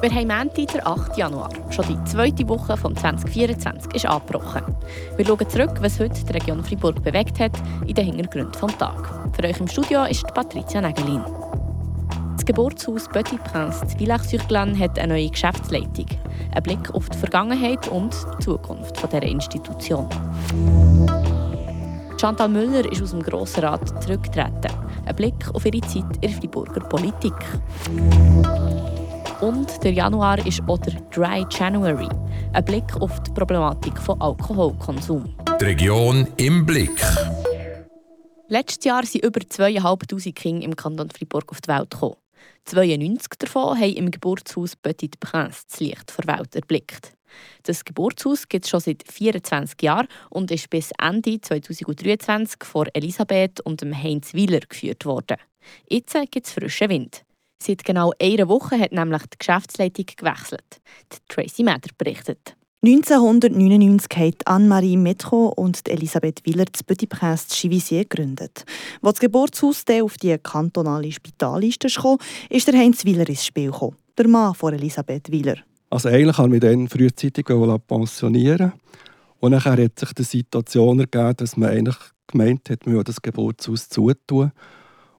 Wir haben Montag, den 8. Januar. Schon die zweite Woche vom 2024 ist angebrochen. Wir schauen zurück, was heute die Region Fribourg bewegt hat, in den Hintergründen des Tages. Für euch im Studio ist Patricia Nägelin. Das Geburtshaus Petit Prince zu Villach-sur-Glane hat eine neue Geschäftsleitung. Ein Blick auf die Vergangenheit und die Zukunft dieser Institution. Chantal Müller ist aus dem Grossen Rat zurückgetreten. Ein Blick auf ihre Zeit in der Friburger Politik. Und der Januar ist auch der Dry January. Ein Blick auf die Problematik von Alkoholkonsum. Die Region im Blick. Letztes Jahr sind über 2'500 Kinder im Kanton Fribourg auf die Welt gekommen. 92 davon haben im Geburtshaus Petit Prince das Licht der Welt erblickt. Das Geburtshaus gibt es schon seit 24 Jahren und ist bis Ende 2023 von Elisabeth und Heinz Wieler geführt worden. Jetzt gibt es frischen Wind. Seit genau einer Woche hat nämlich die Geschäftsleitung gewechselt. Die Tracy Mader berichtet. 1999 haben Anne-Marie Metro und Elisabeth Willer das Petit Prince Chivisier gegründet. Als das Geburtshaus auf die kantonale Spitalliste kam, ist der Heinz Willer ins Spiel gekommen, der Mann von Elisabeth Willer. Also eigentlich habe ich dann frühzeitig pensionieren und dann hat sich die Situation ergeben, dass man eigentlich gemeint hat, man will das Geburtshaus zutun.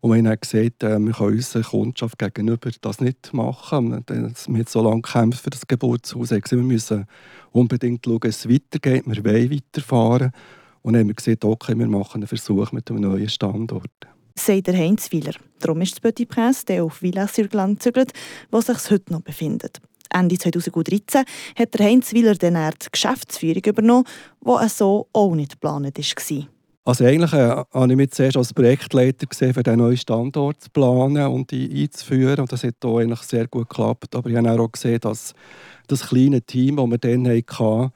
Und wir haben dann gesagt, äh, wir können unserer Kundschaft gegenüber das nicht machen. Wir haben so lange gekämpft für das Geburtshaus. Wir müssen unbedingt schauen, dass es weitergeht. Wir wollen weiterfahren. Und dann haben wir gesagt, okay, wir machen einen Versuch mit einem neuen Standort. Sagt der Heinz Wieler. Darum ist das Petit Prince der auf Villa-sur-Glane gezügelt, wo sich heute noch befindet. Ende 2013 hat der Heinz Wieler dann die Geschäftsführung übernommen, die so auch nicht geplant war. Also eigentlich äh, habe ich mich zuerst als Projektleiter gesehen, für den neuen Standort zu planen und einzuführen. Und das hat auch eigentlich sehr gut geklappt. Aber ich habe auch gesehen, dass das kleine Team, das wir dann hatten,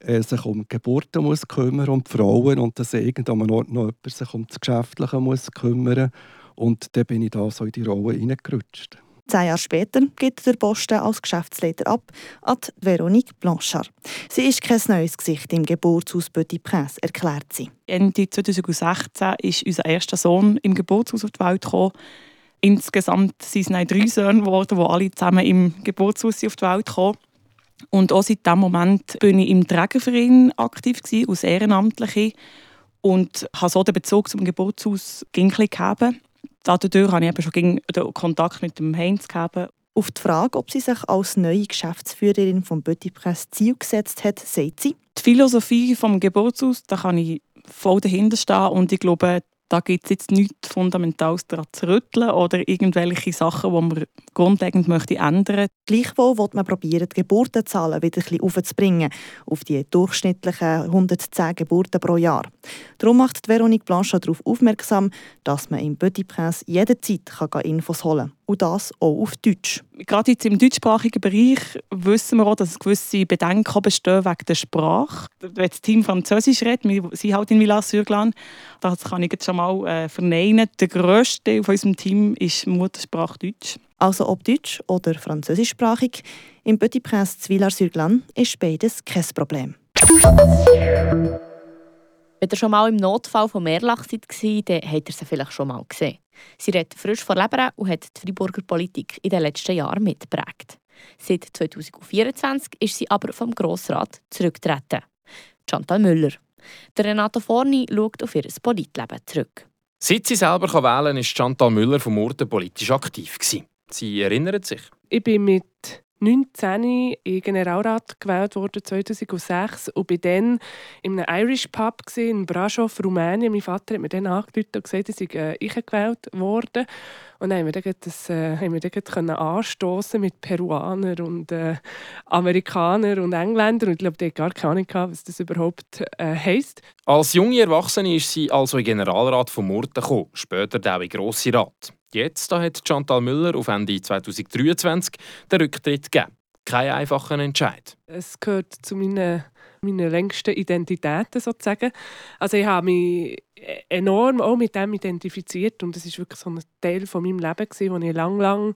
äh, sich um Geburten muss kümmern, um die Frauen und dass irgendwann Ort noch jemand sich um das Geschäftliche muss kümmern Und dann bin ich da so in die Rolle reingerutscht. Zehn Jahre später geht der Posten als Geschäftsleiter ab an Veronique Blanchard. Sie ist kein neues Gesicht im Geburtshaus Petit Prince, erklärt sie. Ende 2016 ist unser erster Sohn im Geburtshaus auf die Welt gekommen. Insgesamt sind es drei Söhne geworden, die alle zusammen im Geburtshaus auf die Welt kamen. Und auch seit diesem Moment bin ich im Trägerverein aktiv, gewesen, als Ehrenamtliche. Und habe so den Bezug zum Geburtshaus gegeben. Dadurch habe ich eben schon den Kontakt mit dem Heinz gehabt. Auf die Frage, ob sie sich als neue Geschäftsführerin vom Petit Press Ziel gesetzt hat, sagt sie. Die Philosophie vom Geburtshaus, da kann ich voll dahinter stehen und ich glaube, da gibt es jetzt nichts Fundamentales daran zu rütteln oder irgendwelche Sachen, die man grundlegend möchte ändern möchte. Gleichwohl wird man probieren, die Geburtenzahlen wieder ein aufzubringen, auf die durchschnittlichen 110 Geburten pro Jahr. Darum macht Veronique Blanchard darauf aufmerksam, dass man im Petit Prince jederzeit Infos holen kann und das auch auf Deutsch. Gerade jetzt im deutschsprachigen Bereich wissen wir auch, dass gewisse Bedenken bestehen wegen der Sprache. Wenn das Team Französisch redet, wir sind halt in Villars-sur-Glane, das kann ich jetzt schon mal äh, verneinen. Der grösste Teil unserem Team ist Muttersprache Deutsch. Also ob deutsch- oder französischsprachig, im Petit Prince Villars-sur-Glane ist beides kein Problem. Wenn ihr schon mal im Notfall von Meerlach seid, dann habt ihr sie vielleicht schon mal gesehen. Sie redet frisch vor Leber und hat die Friburger Politik in den letzten Jahren mitgeprägt. Seit 2024 ist sie aber vom Grossrat zurückgetreten. Chantal Müller. Der Renato Forni schaut auf ihr Politleben zurück. Seit sie selber wählen kann, ist Chantal Müller vom Murten politisch aktiv. Sie erinnert sich. Ich bin mit 19 in Generalrat gewählt worden, 2006. Und bin dann in einem Irish Pub in Brasov, Rumänien. Mein Vater hat mir dann angerufen und gesagt, dass ich äh, gewählt worden. Und dann haben wir dann, das, äh, dann anstoßen mit Peruanern und äh, Amerikanern und Engländern. Und ich glaube, die gar keine Ahnung, was das überhaupt äh, heisst. Als junge Erwachsene ist sie also in Generalrat von Murten gekommen, später auch in Grosse Rat. Jetzt da hat Chantal Müller auf Ende 2023 den Rücktritt gegeben. Kein einfacher Entscheid. Es gehört zu meinen, meinen längsten Identitäten sozusagen. Also ich habe mich enorm auch mit dem identifiziert und es ist wirklich so ein Teil von meinem Leben gewesen, ich lang, lang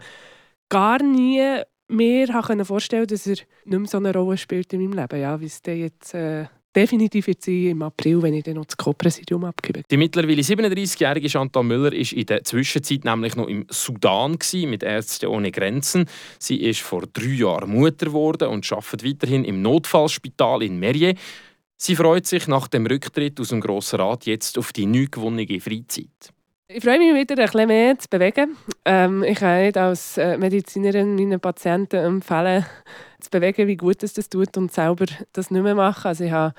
gar nie mir vorstellen konnte, dass er nicht mehr so eine Rolle spielt in meinem Leben, ja, wie es jetzt äh, definitiv jetzt im April, wenn ich dann noch das Co-Präsidium abgebe. Die mittlerweile 37-jährige Chantal Müller ist in der Zwischenzeit nämlich noch im Sudan gewesen, mit Ärzte ohne Grenzen. Sie ist vor drei Jahren Mutter geworden und arbeitet weiterhin im Notfallspital in Merier. Sie freut sich nach dem Rücktritt aus dem Grossen Rat jetzt auf die neu gewonnene Freizeit. Ich freue mich wieder, ein bisschen mehr zu bewegen. Ähm, ich kann nicht als äh, Medizinerin meinen Patienten empfehlen, zu bewegen, wie gut es das tut und selber das nicht mehr machen. Also ich habe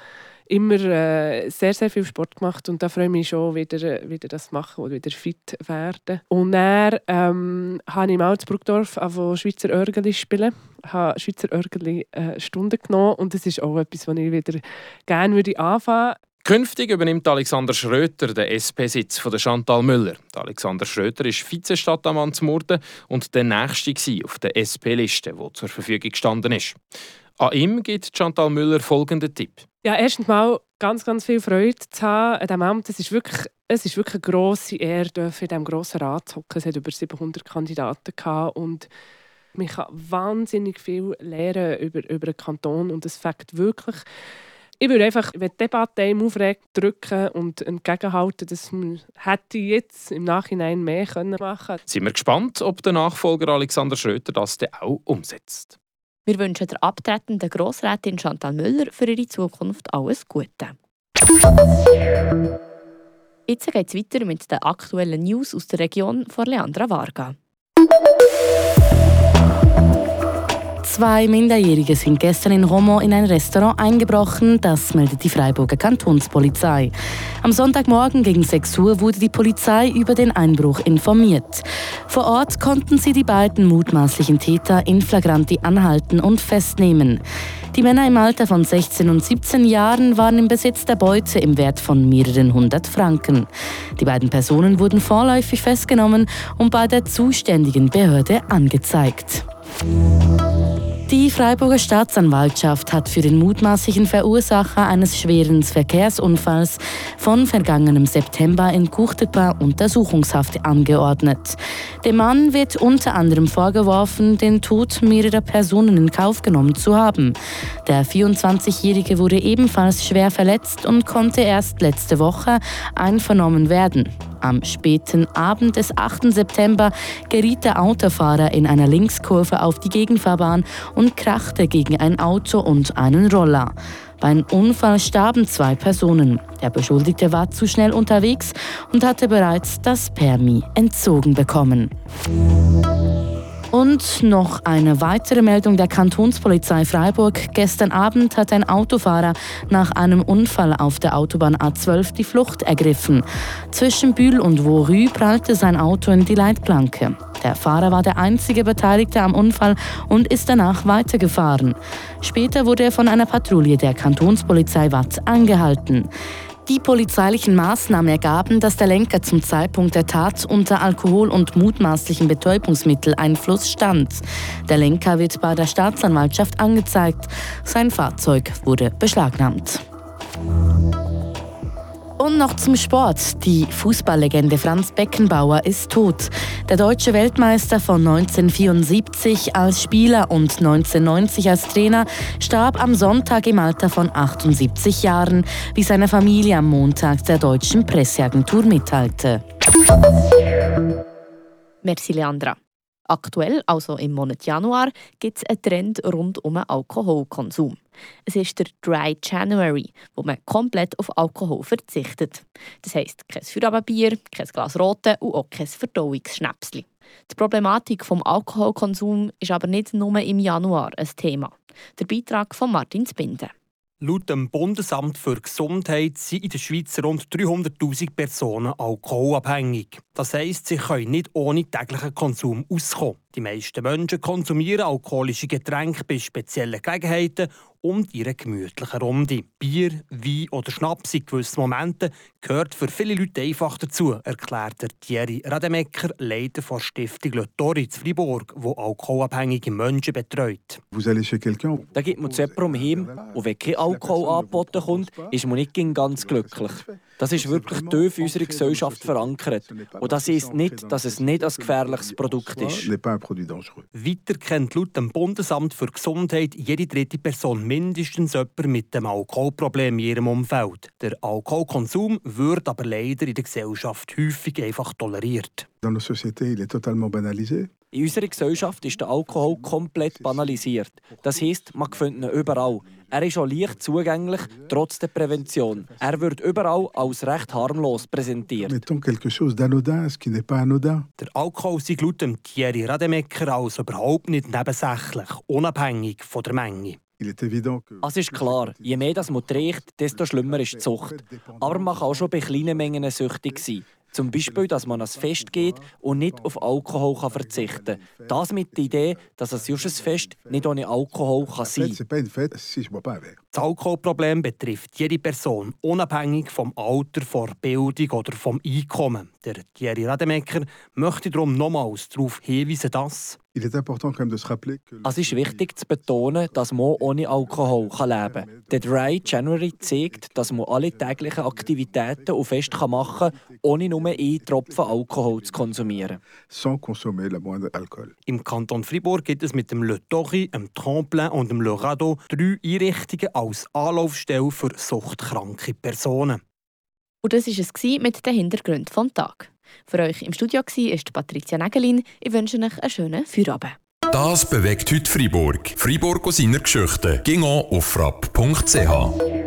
immer äh, sehr, sehr viel Sport gemacht und da freue ich mich schon, wieder, äh, wieder das zu machen und wieder fit werden. Und dann ähm, habe ich mal in Bruckdorf Schweizer Örgeli spielen. Ich habe Schweizer Örgeli äh, Stunden genommen und das ist auch etwas, was ich wieder gerne würde anfangen Künftig übernimmt Alexander Schröter den SP-Sitz von Chantal Müller. Alexander Schröter ist Vizestadtammann zu Murten und der nächste auf der SP-Liste, die zur Verfügung gestanden ist. An ihm gibt Chantal Müller folgenden Tipp. Ja, erstens mal ganz, ganz viel Freude zu haben an diesem Amt. Es ist wirklich, es ist wirklich eine grosse Ehre, in diesem grossen Rat zu hocken. Es hat über 700 Kandidaten gehabt und man kann wahnsinnig viel lernen über, über den Kanton und es fängt wirklich ich würde einfach, wenn die Debatte im aufregt, drücken und entgegenhalten, dass man hätte jetzt im Nachhinein mehr können machen können. Sind wir gespannt, ob der Nachfolger Alexander Schröter das dann auch umsetzt. Wir wünschen der abtretenden Grossrätin Chantal Müller für ihre Zukunft alles Gute. Jetzt geht es weiter mit den aktuellen News aus der Region von Leandra Varga. Zwei Minderjährige sind gestern in Romo in ein Restaurant eingebrochen, das meldet die Freiburger Kantonspolizei. Am Sonntagmorgen gegen 6 Uhr wurde die Polizei über den Einbruch informiert. Vor Ort konnten sie die beiden mutmaßlichen Täter in flagranti anhalten und festnehmen. Die Männer im Alter von 16 und 17 Jahren waren im Besitz der Beute im Wert von mehreren hundert Franken. Die beiden Personen wurden vorläufig festgenommen und bei der zuständigen Behörde angezeigt. Die Freiburger Staatsanwaltschaft hat für den mutmaßlichen Verursacher eines schweren Verkehrsunfalls von vergangenem September in Courtepa Untersuchungshaft angeordnet. Dem Mann wird unter anderem vorgeworfen, den Tod mehrerer Personen in Kauf genommen zu haben. Der 24-Jährige wurde ebenfalls schwer verletzt und konnte erst letzte Woche einvernommen werden. Am späten Abend des 8. September geriet der Autofahrer in einer Linkskurve auf die Gegenfahrbahn und krachte gegen ein Auto und einen Roller. Beim Unfall starben zwei Personen. Der Beschuldigte war zu schnell unterwegs und hatte bereits das Permis entzogen bekommen. Und noch eine weitere Meldung der Kantonspolizei Freiburg. Gestern Abend hat ein Autofahrer nach einem Unfall auf der Autobahn A12 die Flucht ergriffen. Zwischen Bühl und Vorü prallte sein Auto in die Leitplanke. Der Fahrer war der einzige Beteiligte am Unfall und ist danach weitergefahren. Später wurde er von einer Patrouille der Kantonspolizei Watt angehalten. Die polizeilichen Maßnahmen ergaben, dass der Lenker zum Zeitpunkt der Tat unter Alkohol- und mutmaßlichen Betäubungsmitteleinfluss stand. Der Lenker wird bei der Staatsanwaltschaft angezeigt. Sein Fahrzeug wurde beschlagnahmt. Und noch zum Sport. Die Fußballlegende Franz Beckenbauer ist tot. Der deutsche Weltmeister von 1974 als Spieler und 1990 als Trainer starb am Sonntag im Alter von 78 Jahren, wie seine Familie am Montag der deutschen Presseagentur mitteilte. Merci, Leandra. Aktuell, also im Monat Januar, gibt es einen Trend rund um den Alkoholkonsum. Es ist der Dry January, wo man komplett auf Alkohol verzichtet. Das heisst, kein Feierabendbier, kein Glas Rote und auch kein Verdauungsschnäpsli. Die Problematik des Alkoholkonsums ist aber nicht nur im Januar ein Thema. Der Beitrag von Martin Spinde. Laut dem Bundesamt für Gesundheit sind in der Schweiz rund 300.000 Personen alkoholabhängig. Das heisst, sie können nicht ohne täglichen Konsum auskommen. Die meisten Menschen konsumieren alkoholische Getränke bei speziellen Gelegenheiten und ihre gemütlichen Runde. Bier, Wein oder Schnaps in gewissen Momenten gehört für viele Leute einfach dazu, erklärt Thierry Rademecker, Leiter der Stiftung Le Tor in Fribourg, wo alkoholabhängige Menschen betreut. Da gibt man zu jemandem heim und wenn kein Alkohol angeboten kommt, ist man nicht ganz glücklich. Das ist wirklich tief in unserer Gesellschaft verankert. Und das heisst nicht, dass es nicht ein gefährliches Produkt ist. Weiter kennt laut dem Bundesamt für Gesundheit jede dritte Person mindestens jemanden mit einem Alkoholproblem in ihrem Umfeld. Der Alkoholkonsum wird aber leider in der Gesellschaft häufig einfach toleriert. In unserer Gesellschaft ist der Alkohol komplett banalisiert. Das heisst, man findet ihn überall. Er ist auch leicht zugänglich, trotz der Prävention. Er wird überall als recht harmlos präsentiert. Der Alkohol sei laut dem Thierry Rademecker also überhaupt nicht nebensächlich, unabhängig von der Menge. Es ist klar, je mehr das man trinkt, desto schlimmer ist die Sucht. Aber man kann auch schon bei kleinen Mengen süchtig sein. Zum Beispiel, dass man an ein Fest geht und nicht auf Alkohol kann verzichten kann. Das mit der Idee, dass ein Fest nicht ohne Alkohol kann sein c'est Das Alkoholproblem betrifft jede Person, unabhängig vom Alter, von der Bildung oder vom Einkommen. Der Thierry Rademecker möchte darum nochmals darauf hinweisen, dass que Es ist wichtig zu betonen, dass man ohne Alkohol kann leben kann. Der Dry January zeigt, dass man alle täglichen Aktivitäten und Feste machen kann, ohne nur einen Tropfen Alkohol zu konsumieren. im Kanton Fribourg gibt es mit dem Le Tori, dem Tremplin und dem Le Radeau drei Einrichtungen als Anlaufstelle für suchtkranke Personen. Und das war es mit den Hintergründen vom Tag. Für euch im Studio war Patricia Nägelin. Ich wünsche euch einen schönen Feierabend. Das bewegt heute Freiburg. Freiburg aus seiner Geschichte. Ging auf frapp.ch.